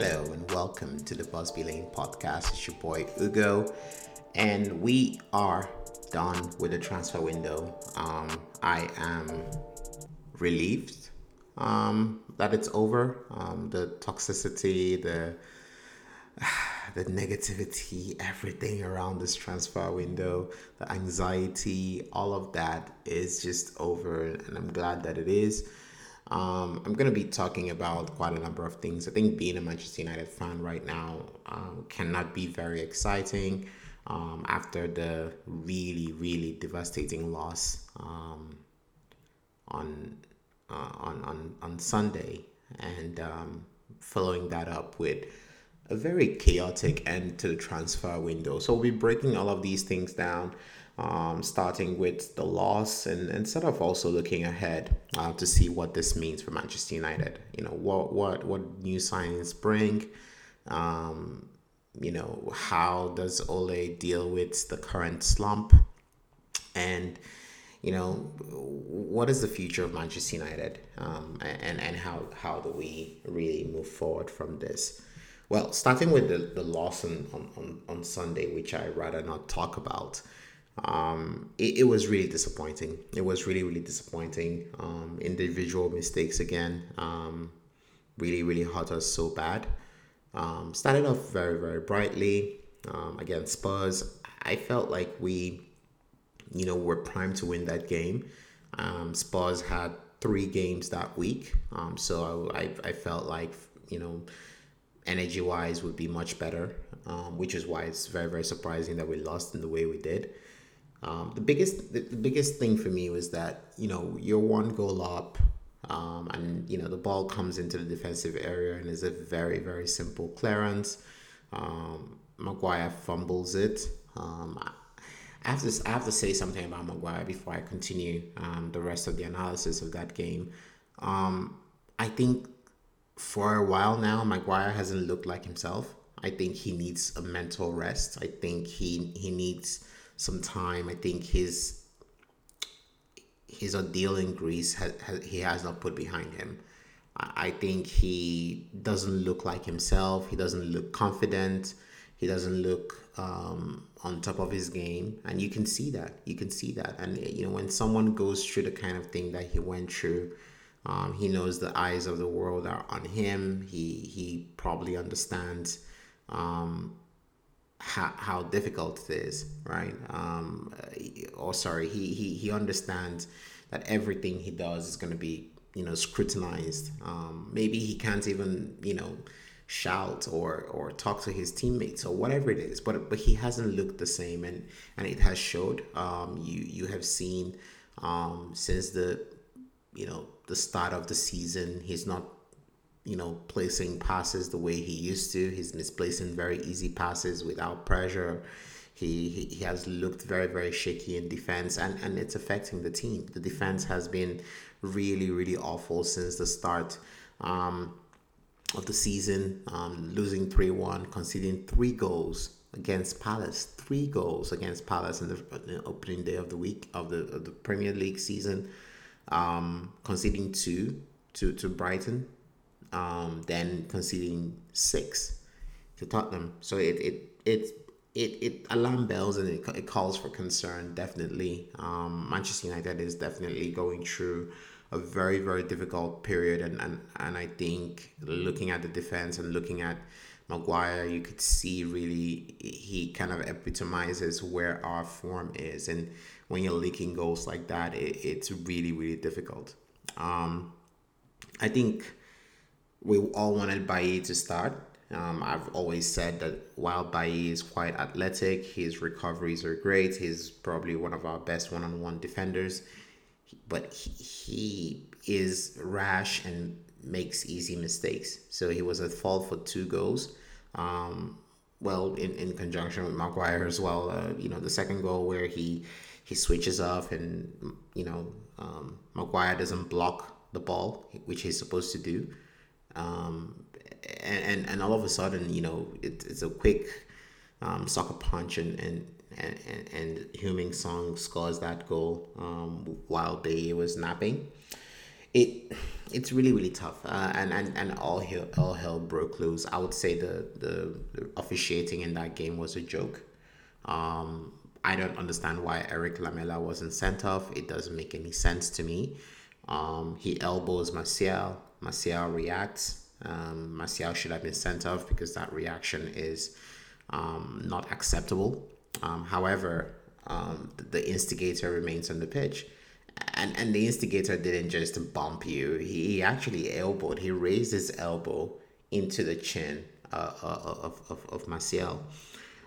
Hello and welcome to the Busby Lane podcast. It's your boy Ugo, and we are done with the transfer window. Um, I am relieved um, that it's over. Um, the toxicity, the the negativity, everything around this transfer window, the anxiety, all of that is just over, and I'm glad that it is. Um, I'm going to be talking about quite a number of things. I think being a Manchester United fan right now um, cannot be very exciting um, after the really, really devastating loss um, on, uh, on, on, on Sunday and um, following that up with a very chaotic end to the transfer window. So we'll be breaking all of these things down, um, starting with the loss and, and sort of also looking ahead uh, to see what this means for Manchester United. You know, what what what new signings bring. Um, you know, how does Ole deal with the current slump? And you know, what is the future of Manchester United? Um, and, and how, how do we really move forward from this? Well, starting with the, the loss on, on, on Sunday, which I rather not talk about, um, it, it was really disappointing. It was really, really disappointing. Um, individual mistakes again um, really, really hurt us so bad. Um, started off very, very brightly um, against Spurs. I felt like we, you know, were primed to win that game. Um, Spurs had three games that week. So I, I, I felt like, you know, energy wise would be much better, um, which is why it's very very surprising that we lost in the way we did. Um, the biggest the, the, biggest thing for me was that you know you're one goal up, um, and you know the ball comes into the defensive area and is a very very simple clearance. Um, Maguire fumbles it. Um, I have to I have to say something about Maguire before I continue um, the rest of the analysis of that game. I think for a while now, Maguire hasn't looked like himself. I think he needs a mental rest. I think he he needs some time. I think his his ordeal in Greece has, has, he has not put behind him. I, think he doesn't look like himself. He doesn't look confident. He doesn't look um, on top of his game, and you can see that. You can see that, and you know when someone goes through the kind of thing that he went through um, he knows the eyes of the world are on him. He he probably understands um, how, how difficult it is, right? Um, or sorry, he, he he understands that everything he does is going to be you know scrutinized. Um, maybe he can't even you know shout or or talk to his teammates or whatever it is, but but he hasn't looked the same, and and it has showed. Um, you you have seen um, since the you know the start of the season. He's not, you know, placing passes the way he used to. He's misplacing very easy passes without pressure. He, he, has looked very, very shaky in defense, and, and it's affecting the team. The defense has been really, really awful since the start um, of the season, um, losing 3 1, conceding three goals against Palace. Three goals against Palace in the, in the opening day of the week of the, of the Premier League season um, conceding two to, to Brighton, um, then conceding six to Tottenham. So it it it it, it alarm bells and it, it calls for concern definitely. Um, Manchester United is definitely going through a very very difficult period and, and and I think looking at the defense and looking at Maguire, you could see really he kind of epitomizes where our form is. And when you're leaking goals like that, it, it's really, really difficult. Um, I think we all wanted Bailly to start. Um, I've always said that while Bailly is quite athletic, his recoveries are great. He's probably one of our best one on one defenders, but he, he is rash and makes easy mistakes. So he was at fault for two goals. Um, well, in, in conjunction with Maguire as well. Uh, you know, the second goal where he he switches off and you know um, Maguire doesn't block the ball, which he's supposed to do. Um, and, and, and all of a sudden, you know, it, it's a quick um, soccer punch and, and and, and, and Heung-min scores that goal um, while Bailly was napping. It it's really really tough. Uh, and and and all hell all hell broke loose. I would say the, the the officiating in that game was a joke. Um i don't understand why erik lamela wasn't sent off. It doesn't make any sense to me. Um he elbows martial martial reacts um martial should have been sent off because that reaction is um not acceptable um however um the, instigator remains on the pitch and and the instigator didn't just bump you. He, he actually elbowed. He raised his elbow into the chin uh, uh of, of of Martial.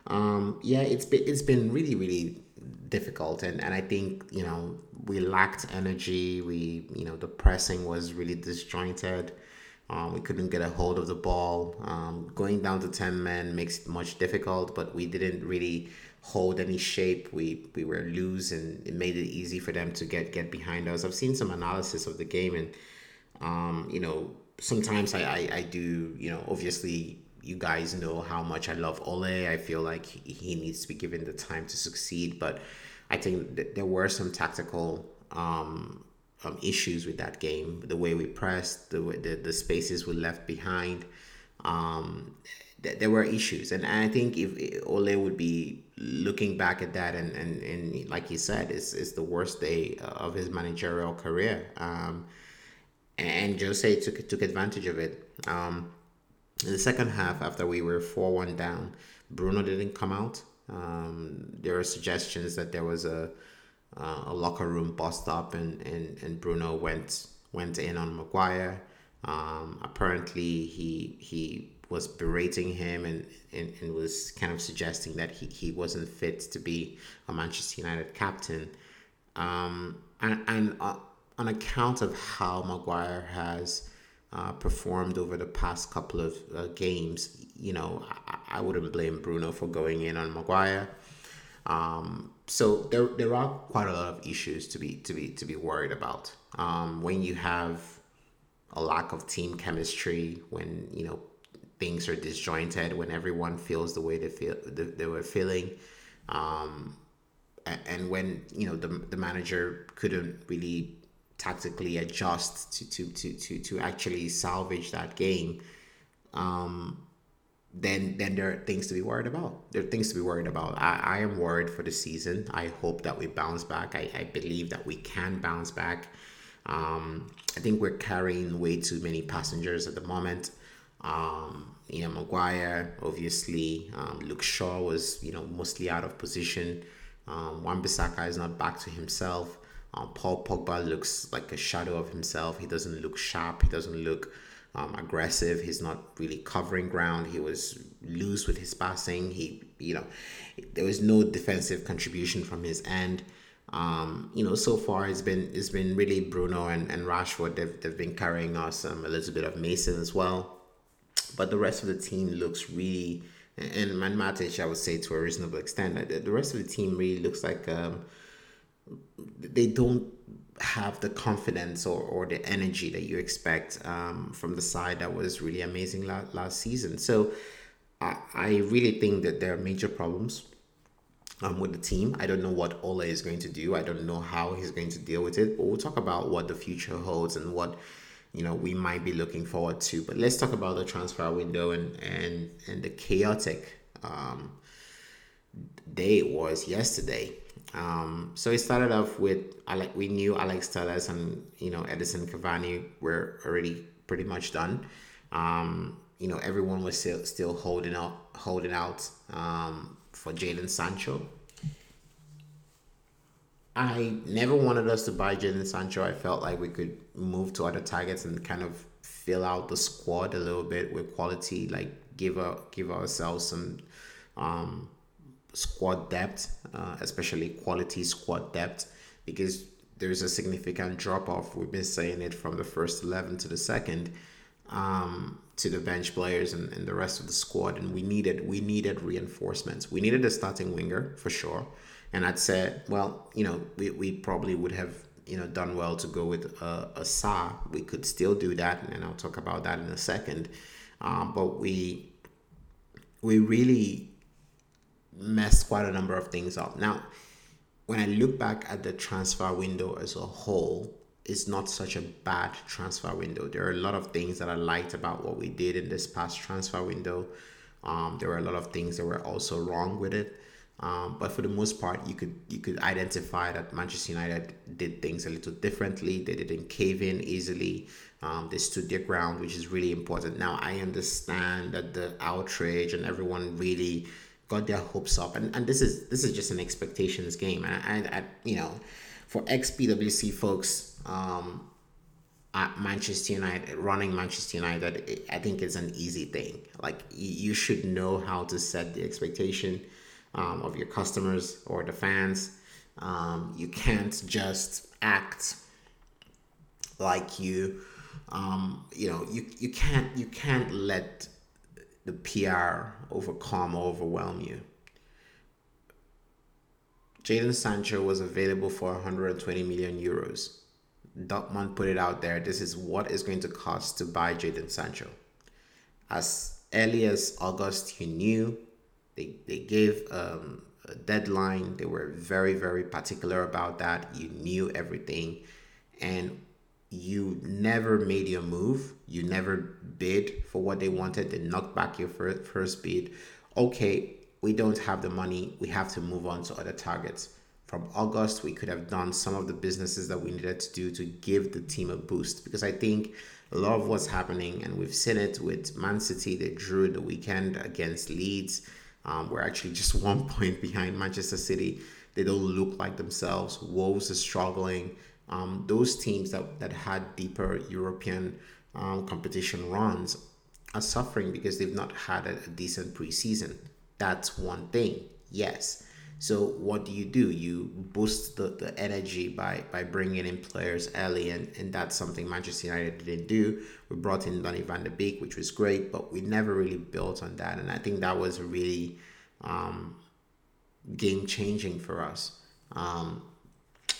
Um, yeah, it's been it's been really really difficult, and and I think you know we lacked energy. We you know the pressing was really disjointed. Um, we couldn't get a hold of the ball. Um, going down to ten men makes it much difficult, but we didn't really hold any shape. We we were loose, and it made it easy for them to get get behind us. I've seen some analysis of the game, and um, you know, sometimes I, I I do you know obviously you guys know how much I love Ole. I feel like he needs to be given the time to succeed, but I think that there were some tactical um, um, issues with that game. The way we pressed, the the, the spaces we left behind. Um, th- there were issues, and I think if Ole would be looking back at that, and and, and like he said, it's, it's the worst day of his managerial career. Um, and Jose took took advantage of it. Um, in the second half, after we were four one down, Bruno didn't come out. Um, there were suggestions that there was a uh, a locker room bust up, and, and, and Bruno went went in on Maguire. Um, apparently, he he was berating him and, and, and was kind of suggesting that he, he wasn't fit to be a Manchester United captain. Um, and and uh, on account of how Maguire has uh, performed over the past couple of uh, games, you know, I, I wouldn't blame Bruno for going in on Maguire. Um, so there, there are quite a lot of issues to be to be to be worried about. Um, when you have a lack of team chemistry, when you know things are disjointed, when everyone feels the way they feel they, they were feeling, um, and when you know the the manager couldn't really tactically adjust to to to to, to actually salvage that game, um, then then there are things to be worried about. There are things to be worried about. I, I am worried for the season. I hope that we bounce back. I, I believe that we can bounce back. Um, I think we're carrying way too many passengers at the moment. Um, you know, Maguire, obviously, um, Luke Shaw was, you know, mostly out of position. Um, is not back to himself. Um, Paul Pogba looks like a shadow of himself. He doesn't look sharp. He doesn't look um, aggressive. He's not really covering ground. He was loose with his passing. He, you know, there was no defensive contribution from his end. Um, you know, so far it's been it's been really Bruno and, and Rashford. They've, they've been carrying us um, a little bit of Mason as well but the rest of the team looks really and Man Matic, I would say to a reasonable extent, the rest of the team really looks like um, they don't have the confidence or, or the energy that you expect um, from the side that was really amazing last, last season. So I, I really think that there are major problems um, with the team. I don't know what Ole is going to do. I don't know how he's going to deal with it. But we'll talk about what the future holds and what you know we might be looking forward to. But let's talk about the transfer window and and and the chaotic um, day it was yesterday. Um, so it started off with like we knew Alex Telles and you know Edinson Cavani were already pretty much done. Um, you know everyone was still still holding out holding out um, for Jadon Sancho. I never wanted us to buy Jadon Sancho. I felt like we could move to other targets and kind of fill out the squad a little bit with quality, like give a, give ourselves some um, squad depth, uh, especially quality squad depth, because there's a significant drop off. We've been saying it from the first 11 to the second. Um, to the bench players and, and the rest of the squad and we needed we needed reinforcements we needed a starting winger for sure and I'd said, well, you know, we, we probably would have, you know, done well to go with a, a Sa. We could still do that, and I'll talk about that in a second. Um, but we we really messed quite a number of things up. Now, when I look back at the transfer window as a whole, it's not such a bad transfer window. There are a lot of things that I liked about what we did in this past transfer window. Um, there were a lot of things that were also wrong with it. Um, but for the most part, you could you could identify that Manchester United did things a little differently. They didn't cave in easily. Um, they stood their ground, which is really important. Now I understand that the outrage and everyone really got their hopes up, and, and this is this is just an expectations game. And I, I you know, for ex PwC folks, um, at Manchester United, running Manchester United, I think it's an easy thing. Like you should know how to set the expectation um, of your customers or the fans. Um, you can't just act like you, um, you know, you, you can't you can't let the PR overcome overwhelm you. Jadon Sancho was available for 120 million euros. Dortmund put it out there. This is what is going to cost to buy Jadon Sancho. As early as August, you knew they, they gave um, a deadline. They were very, very particular about that. You knew everything. And you never made your move. You never bid for what they wanted. They knocked back your first, first bid. Okay, we don't have the money. We have to move on to other targets. From August, we could have done some of the businesses that we needed to do to give the team a boost because I think a lot of what's happening, and we've seen it with Man City, they drew the weekend against Leeds um, we're actually just one point behind Manchester City. They don't look like themselves. Wolves are struggling. Um, those teams that, that had deeper European um, competition runs are suffering because they've not had a, a decent preseason. That's one thing, yes. So what do you do? You boost the, the energy by by bringing in players early, and, and that's something Manchester United didn't do. We brought in Donny van de Beek, which was great, but we never really built on that, and I think that was really um, game changing for us. Um,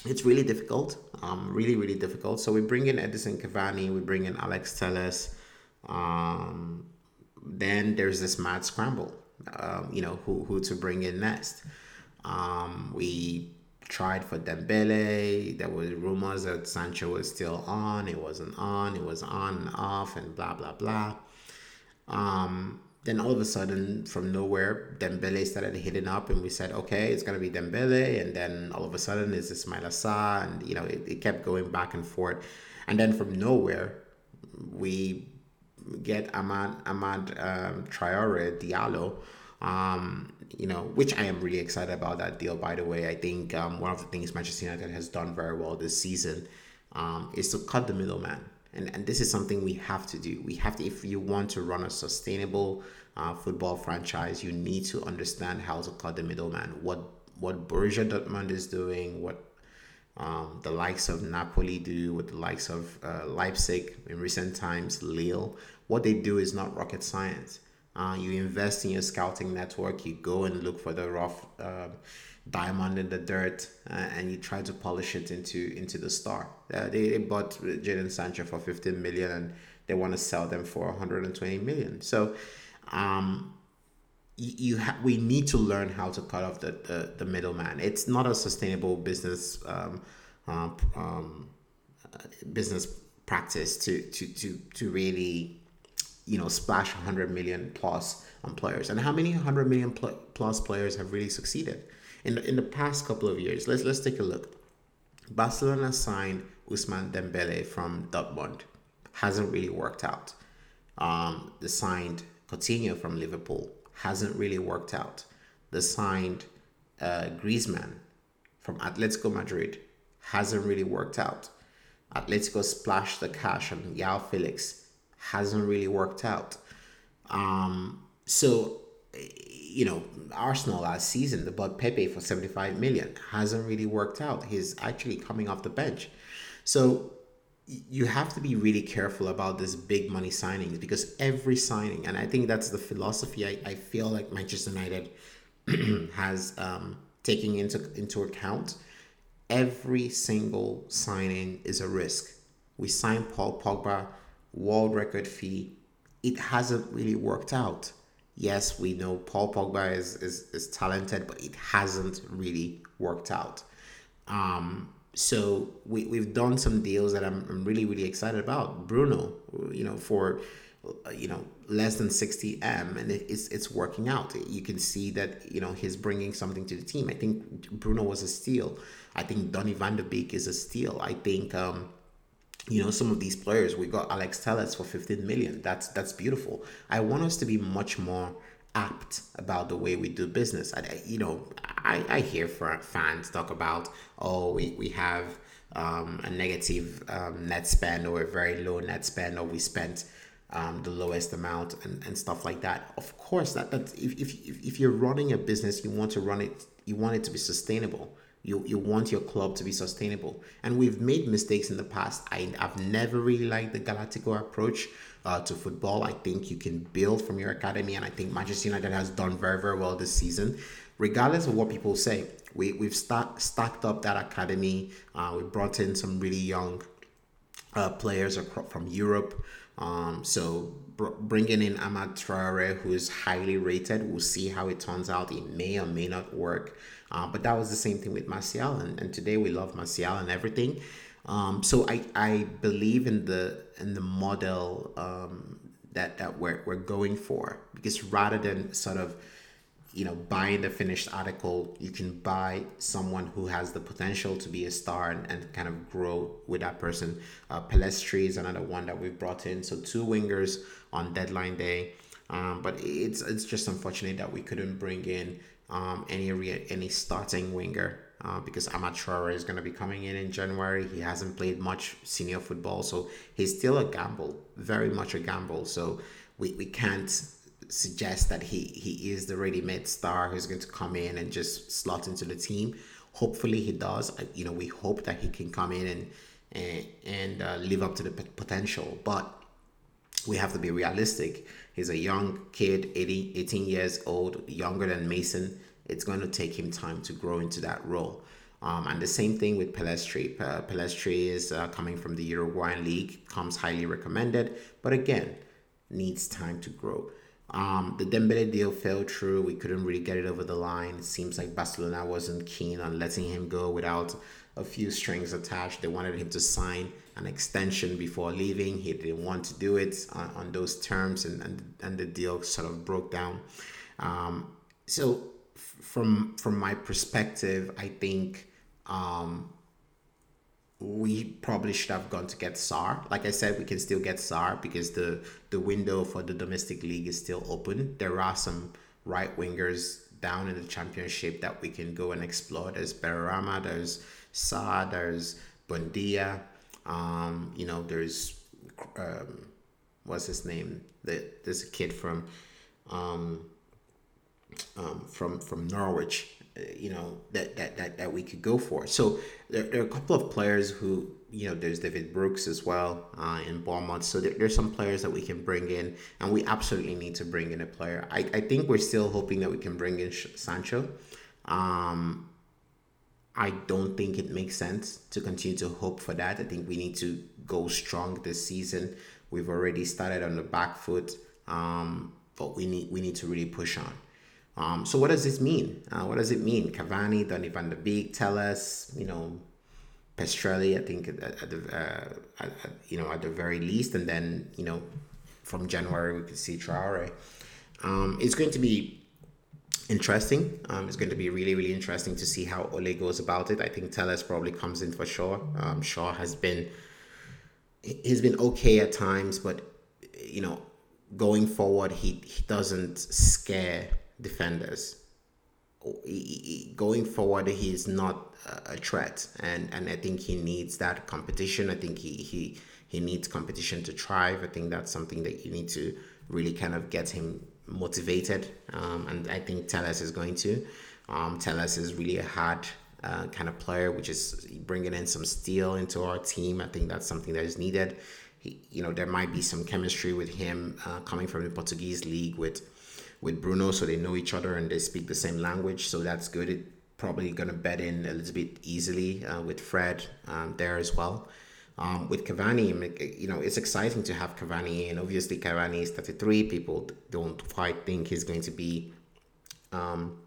it's really difficult, um, really really difficult. So we bring in Edinson Cavani, we bring in Alex Telles. Um, then there's this mad scramble. Um, you know who who to bring in next. Um, we tried for Dembele. There were rumors that Sancho was still on. It wasn't on. It was on and off, and blah blah blah. Um, then all of a sudden, from nowhere, Dembele started hitting up, and we said, okay, it's gonna be Dembele. And then all of a sudden, it's Ismaila Sarr, and you know, it, it kept going back and forth. And then from nowhere, we get Amad Amad um, Traore Diallo um, you know, which I am really excited about that deal. By the way, I think um, one of the things Manchester United has done very well this season um, is to cut the middleman, and and this is something we have to do. We have to, if you want to run a sustainable uh, football franchise, you need to understand how to cut the middleman. What what Borussia Dortmund is doing, what um, the likes of Napoli do, with the likes of uh, Leipzig in recent times, Lille. What they do is not rocket science uh, you invest in your scouting network. You go and look for the rough uh, diamond in the dirt, uh, and you try to polish it into into the star. Uh, they, they bought Jadon Sancho for 15 million, and they want to sell them for 120 million. So, um, you, you ha- we need to learn how to cut off the, the, the middleman. It's not a sustainable business um, um, um business practice to to to to really you know splash 100 million plus on players and how many 100 million pl- plus players have really succeeded in the, in the past couple of years let's let's take a look. Barcelona signed Ousmane Dembele from Dortmund. Hasn't really worked out. Um, they signed Coutinho from Liverpool. Hasn't really worked out. They signed uh, Griezmann from Atletico Madrid. Hasn't really worked out. Atletico splashed the cash on João Felix. Hasn't really worked out. Um, so, you know, Arsenal last season, they bought Pepe for 75 million. Hasn't really worked out. He's actually coming off the bench. So, you have to be really careful about this big money signings because every signing, and I think that's the philosophy I, I feel like Manchester United has um, taking into into account. Every single signing is a risk. We signed Paul Pogba world record fee, it hasn't really worked out. Yes, we know Paul Pogba is, is, is talented, but it hasn't really worked out. Um, so we, we've done some deals that I'm, I'm really really excited about. Bruno you know for you know less than 60 m and it, it's it's working out. You can see that you know he's bringing something to the team. I think bruno was a steal. I think donny van de beek is a steal. I think um you know some of these players we got alex telles for 15 million that's that's beautiful i want us to be much more apt about the way we do business I, you know i i hear fans talk about oh we we have um, a negative um, net spend or a very low net spend or we spent um, the lowest amount and, and stuff like that. Of course, that, that if, if, if you're running a business, you want to run it, you want it to be sustainable. You, you want your club to be sustainable. And we've made mistakes in the past. I, I've never really liked the Galactico approach uh, to football. I think you can build from your academy, and I think Manchester United has done very, very well this season. Regardless of what people say, we, we've stack, stacked up that academy. Uh, we brought in some really young uh, players from Europe. Um, so br- bringing in Amad Traore, who is highly rated, we'll see how it turns out. It may or may not work. Uh, but that was the same thing with Martial, and, and today we love Martial and everything. Um, so I, I believe in the in the model um, that that we're, we're going for because rather than sort of you know buying the finished article you can buy someone who has the potential to be a star and, and kind of grow with that person. Uh, Pellistri is another one that we've brought in. So two wingers on deadline day. Um, but it's it's just unfortunate that we couldn't bring in um, any re- any starting winger uh, because Amad is going to be coming in in January. He hasn't played much senior football, so he's still a gamble, very much a gamble. So we, we can't suggest that he he is the ready-made star who's going to come in and just slot into the team. Hopefully he does. You know, we hope that he can come in and and, and uh, live up to the potential. But we have to be realistic. He's a young kid, 80, 18 years old, younger than Mason. It's going to take him time to grow into that role. Um, and the same thing with Pellistri. Uh, Pellistri is uh, coming from the Uruguayan league, comes highly recommended, but again, needs time to grow. Um, the Dembele deal fell through. We couldn't really get it over the line. It seems like Barcelona wasn't keen on letting him go without a few strings attached. They wanted him to sign an extension before leaving. He didn't want to do it on, on those terms, and, and, and the deal sort of broke down. Um, so, f- from from my perspective, I think um, we probably should have gone to get Sarr. Like I said, we can still get Sarr because the the window for the domestic league is still open. There are some right wingers down in the championship that we can go and explore. There's Benrahma, there's Sarr, there's Buendia. Um, you know, there's um, what's his name? The, there's a kid from um, um, from from Norwich you know that, that that that we could go for. So there, there are a couple of players who you know there's David Brooks as well uh, in Bournemouth. So there, there's some players that we can bring in, and we absolutely need to bring in a player. I, I think we're still hoping that we can bring in Sancho. Um, I don't think it makes sense to continue to hope for that. I think we need to go strong this season. We've already started on the back foot, um, but we need we need to really push on. Um, so what does this mean? Uh, what does it mean? Cavani, Donny van de Beek, Telles. you know, Pestrelli, I think at, at the uh, at, you know at the very least, and then you know from January we could see Traore. Um, it's going to be interesting. Um, it's going to be really really interesting to see how Ole goes about it. I think Telles probably comes in for sure. Um, Shaw has been he's been okay at times, but you know going forward he, he doesn't scare defenders. Going forward, he's not a threat, and and I think he needs that competition. I think he he he needs competition to thrive. I think that's something that you need to really kind of get him motivated, um, and I think Telles is going to. Um, Telles is really a hard uh, kind of player, which is bringing in some steel into our team. I think that's something that is needed. He, you know, there might be some chemistry with him uh, coming from the Portuguese league with with Bruno, so they know each other and they speak the same language. So that's good. It probably gonna bed in a little bit easily uh, with Fred um, there as well. Um, with Cavani, you know, it's exciting to have Cavani and obviously Cavani is 33. People don't quite think he's going to be um,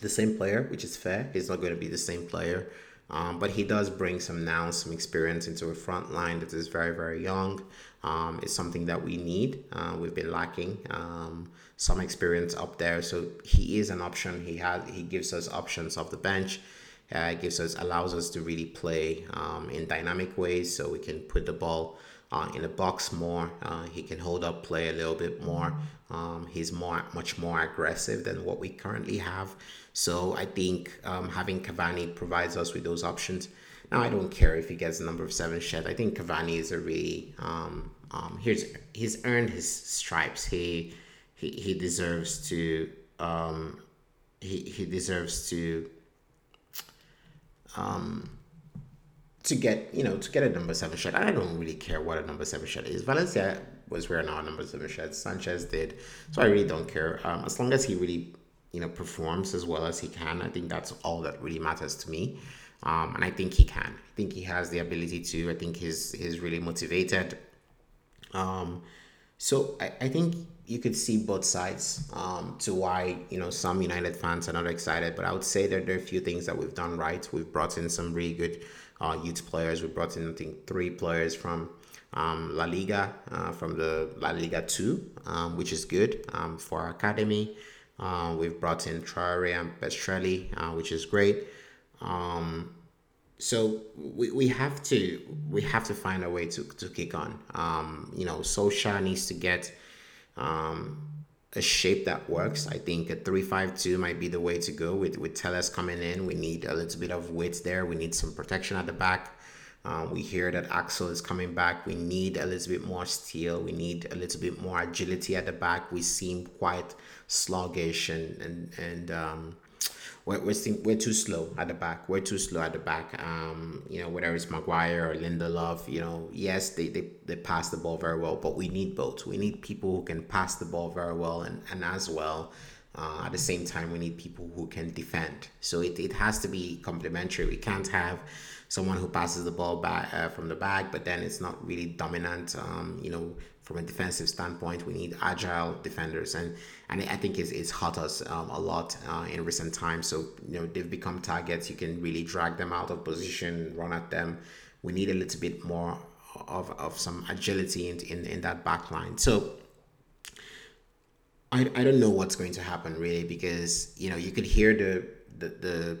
the same player, which is fair. He's not going to be the same player Um, but he does bring some now some experience into a front line that is very very young. Um, it's something that we need. Uh, we've been lacking um, some experience up there, so he is an option. He has he gives us options off the bench. Uh, gives us allows us to really play um, in dynamic ways, so we can put the ball uh, in the box more. Uh, he can hold up play a little bit more. Um, he's more much more aggressive than what we currently have. So I think um, having Cavani provides us with those options. Now I don't care if he gets the number of seven shed. I think Cavani is a really um, um, he's he's earned his stripes. He he, he deserves to um, he he deserves to um to get you know to get a number seven shirt. I don't really care what a number seven shirt is. Valencia was wearing our number seven shirt. Sanchez did, so I really don't care. Um, as long as he really you know performs as well as he can, I think that's all that really matters to me. Um, and I think he can. I think he has the ability to. I think he's he's really motivated. Um, so I, I think you could see both sides um, to why you know some United fans are not excited. But I would say that there are a few things that we've done right. We've brought in some really good uh, youth players. We brought in I think three players from um, La Liga, uh, from the La Liga two, um, which is good um, for our academy. Uh, we've brought in Traore and Pestrelli, uh, which is great. Um, so we, we have to we have to find a way to, to kick on. Um, you know, Solskjaer needs to get um, a shape that works. I think a three-five-two might be the way to go with with Telles coming in. We need a little bit of width there. We need some protection at the back. Um, we hear that Axel is coming back. We need a little bit more steel. We need a little bit more agility at the back. We seem quite sluggish and and and um, we're, we're, we're too slow at the back. We're too slow at the back. Um, you know, whether it's Maguire or Lindelof, you know, yes, they, they, they pass the ball very well, but we need both. We need people who can pass the ball very well and, and as well. Uh, at the same time, we need people who can defend. So it, it has to be complementary. We can't have someone who passes the ball back uh, from the back, but then it's not really dominant. Um, you know, from a defensive standpoint, we need agile defenders, and and I think it's, it's hurt us um, a lot uh, in recent times. So you know they've become targets. You can really drag them out of position, run at them. We need a little bit more of, of some agility in, in, in that back line. So I, I don't know what's going to happen really because you know you could hear the the, the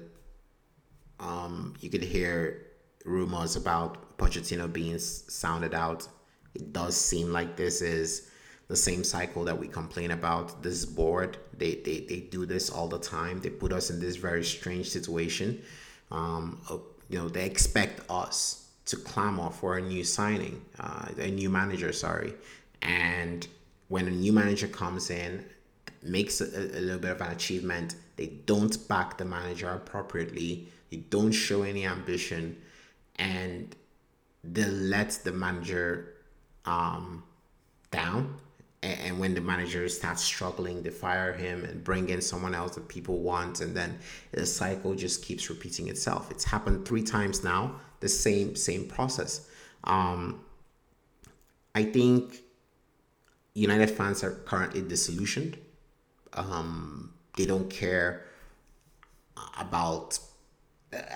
um you could hear rumors about Pochettino being sounded out it does seem like this is the same cycle that we complain about this board. They, they they do this all the time. They put us in this very strange situation. Um, you know they expect us to clamor for a new signing uh, a new manager sorry. And when a new manager comes in makes a, a little bit of an achievement they don't back the manager appropriately. They don't show any ambition. And they let the manager um, down. And, when the manager starts struggling, they fire him and bring in someone else that people want. And then the cycle just keeps repeating itself. It's happened three times now, the same, same process. Um, I think United fans are currently disillusioned. Um, they don't care about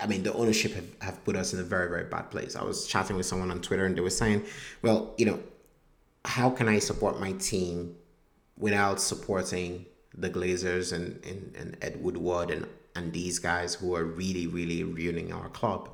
I mean, the ownership have, have put us in a very, very bad place. I was chatting with someone on Twitter and they were saying, well, you know, how can I support my team without supporting the Glazers and, and, and Ed Woodward and, and these guys who are really, really ruining our club?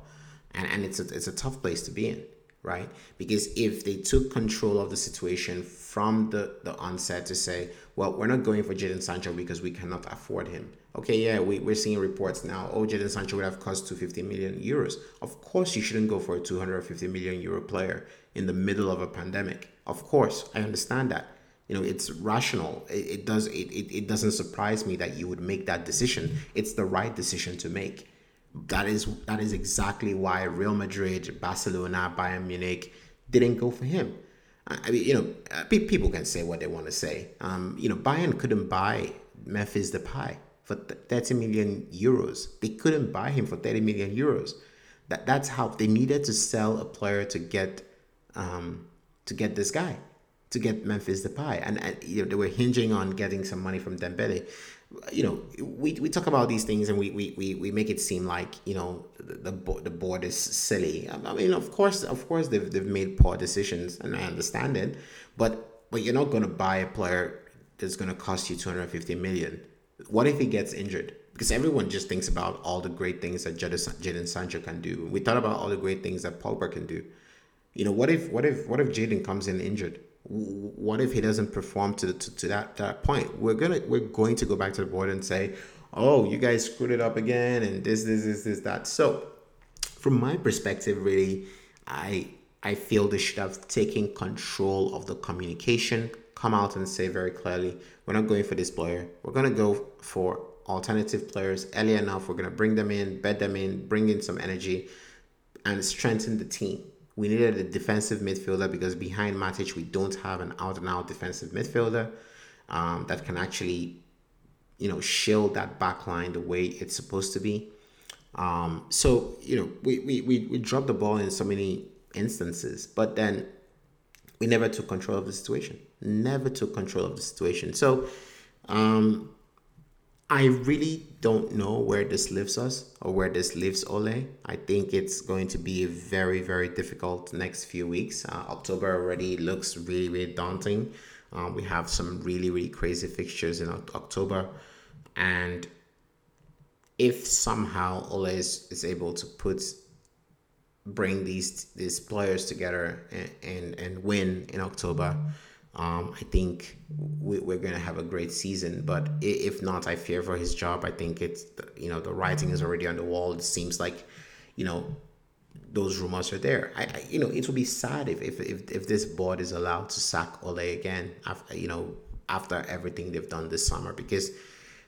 And, and it's, a, it's a tough place to be in, right? Because if they took control of the situation from the, the onset to say, well, we're not going for Jadon Sancho because we cannot afford him okay, yeah, we, we're seeing reports now, oh, Jadon Sancho would have cost 250 million euros. Of course, you shouldn't go for a 250 million euro player in the middle of a pandemic. Of course, I understand that. You know, it's rational. It, it does. It, it, it doesn't surprise me that you would make that decision. It's the right decision to make. That is that is exactly why Real Madrid, Barcelona, Bayern Munich didn't go for him. I mean, you know, people can say what they want to say. Um, you know, Bayern couldn't buy Memphis Depay for 30 million euros. They couldn't buy him for 30 million euros. That that's how they needed to sell a player to get um, to get this guy. to get Memphis Depay, and, and you know they were hinging on getting some money from Dembele. You know, we, we talk about these things and we, we, we, we make it seem like you know the the, the board is silly. I mean, of course, of course they've they've made poor decisions, and I understand it, but but you're not going to buy a player that's going to cost you 250 million. What if he gets injured? Because everyone just thinks about all the great things that Jadon Sancho can do. We thought about all the great things that Pogba can do. You know, what if what if what if Jadon comes in injured? What if he doesn't perform to, to, to that that point? We're gonna we're going to go back to the board and say, oh, you guys screwed it up again, and this this this this that. So, from my perspective, really, I I feel they should have taken control of the communication, come out and say very clearly, we're not going for this player. We're to go for alternative players early enough. We're to bring them in, bed them in, bring in some energy, and strengthen the team. We needed a defensive midfielder because behind Matic, we don't have an out and out defensive midfielder um, that can actually, you know, shield that back line the way it's supposed to be. Um, so, you know, we, we, we, we dropped the ball in so many instances, but then we never took control of the situation. Never took control of the situation. So um, I really don't know where this leaves us or where this leaves Ole. I think it's going to be a very, very difficult next few weeks. Uh, October already looks really, really daunting. Um, we have some really, really crazy fixtures in October. And if somehow Ole is, is able to put bring these these players together and and, and win in October, um, I think we, we're going to have a great season. But if not, I fear for his job. I think it's you know the writing is already on the wall. It seems like you know those rumors are there. I, I you know it would be sad if, if if if this board is allowed to sack Ole again after you know after everything they've done this summer because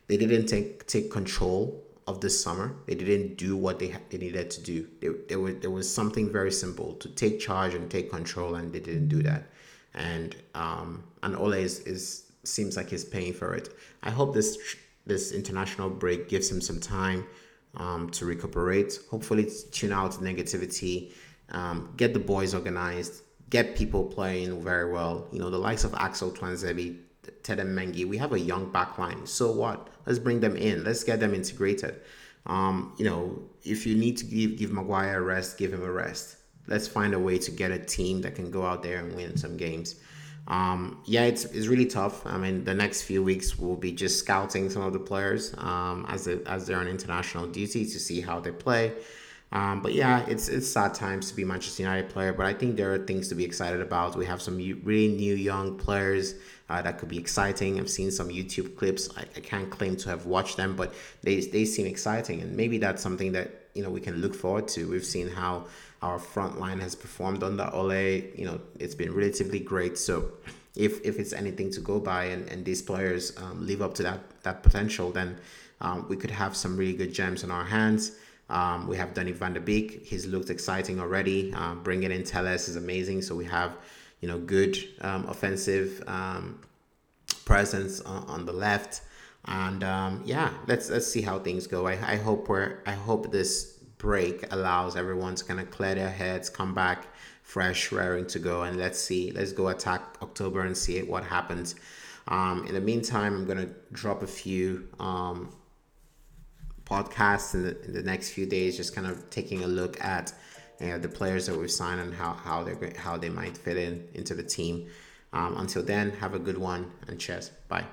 they didn't take take control of this summer. They didn't do what they, they needed to do. They, they were, there was something very simple to take charge and take control, and they didn't do that. And um, and Ole is, is seems like he's paying for it. I hope this this international break gives him some time um, to recuperate. Hopefully, tune out negativity, um, get the boys organized, get people playing very well. You know, the likes of Axel Tuanzebe, Teden Mengi. We have a young backline. So what? Let's bring them in. Let's get them integrated. Um, you know, if you need to give give Maguire a rest, give him a rest. Let's find a way to get a team that can go out there and win some games. Um, yeah, it's, it's really tough. I mean, the next few weeks we'll be just scouting some of the players um, as as they're on international duty to see how they play. Um, but yeah, it's it's sad times to be Manchester United player, but I think there are things to be excited about. We have some really new young players uh, that could be exciting. I've seen some YouTube clips. I, I can't claim to have watched them, but they they seem exciting, and maybe that's something that you know we can look forward to. We've seen how our front line has performed under Ole. You know, it's been relatively great. So if if it's anything to go by, and and these players um, live up to that that potential, then um, we could have some really good gems in our hands. Um, we have Donny van de Beek. He's looked exciting already. Um, bringing in Telles is amazing. So we have, you know, good um, offensive um, presence on, on, the left. And um, yeah, let's let's see how things go. I, I hope we're I hope this break allows everyone to kind of clear their heads, come back fresh, raring to go, and let's see. Let's go attack October and see what happens. Um, in the meantime, I'm gonna drop a few um, podcasts in the, in the next few days, just kind of taking a look at you know, the players that we've signed and how, how they're how they might fit in into the team. Um, until then, have a good one and cheers. Bye.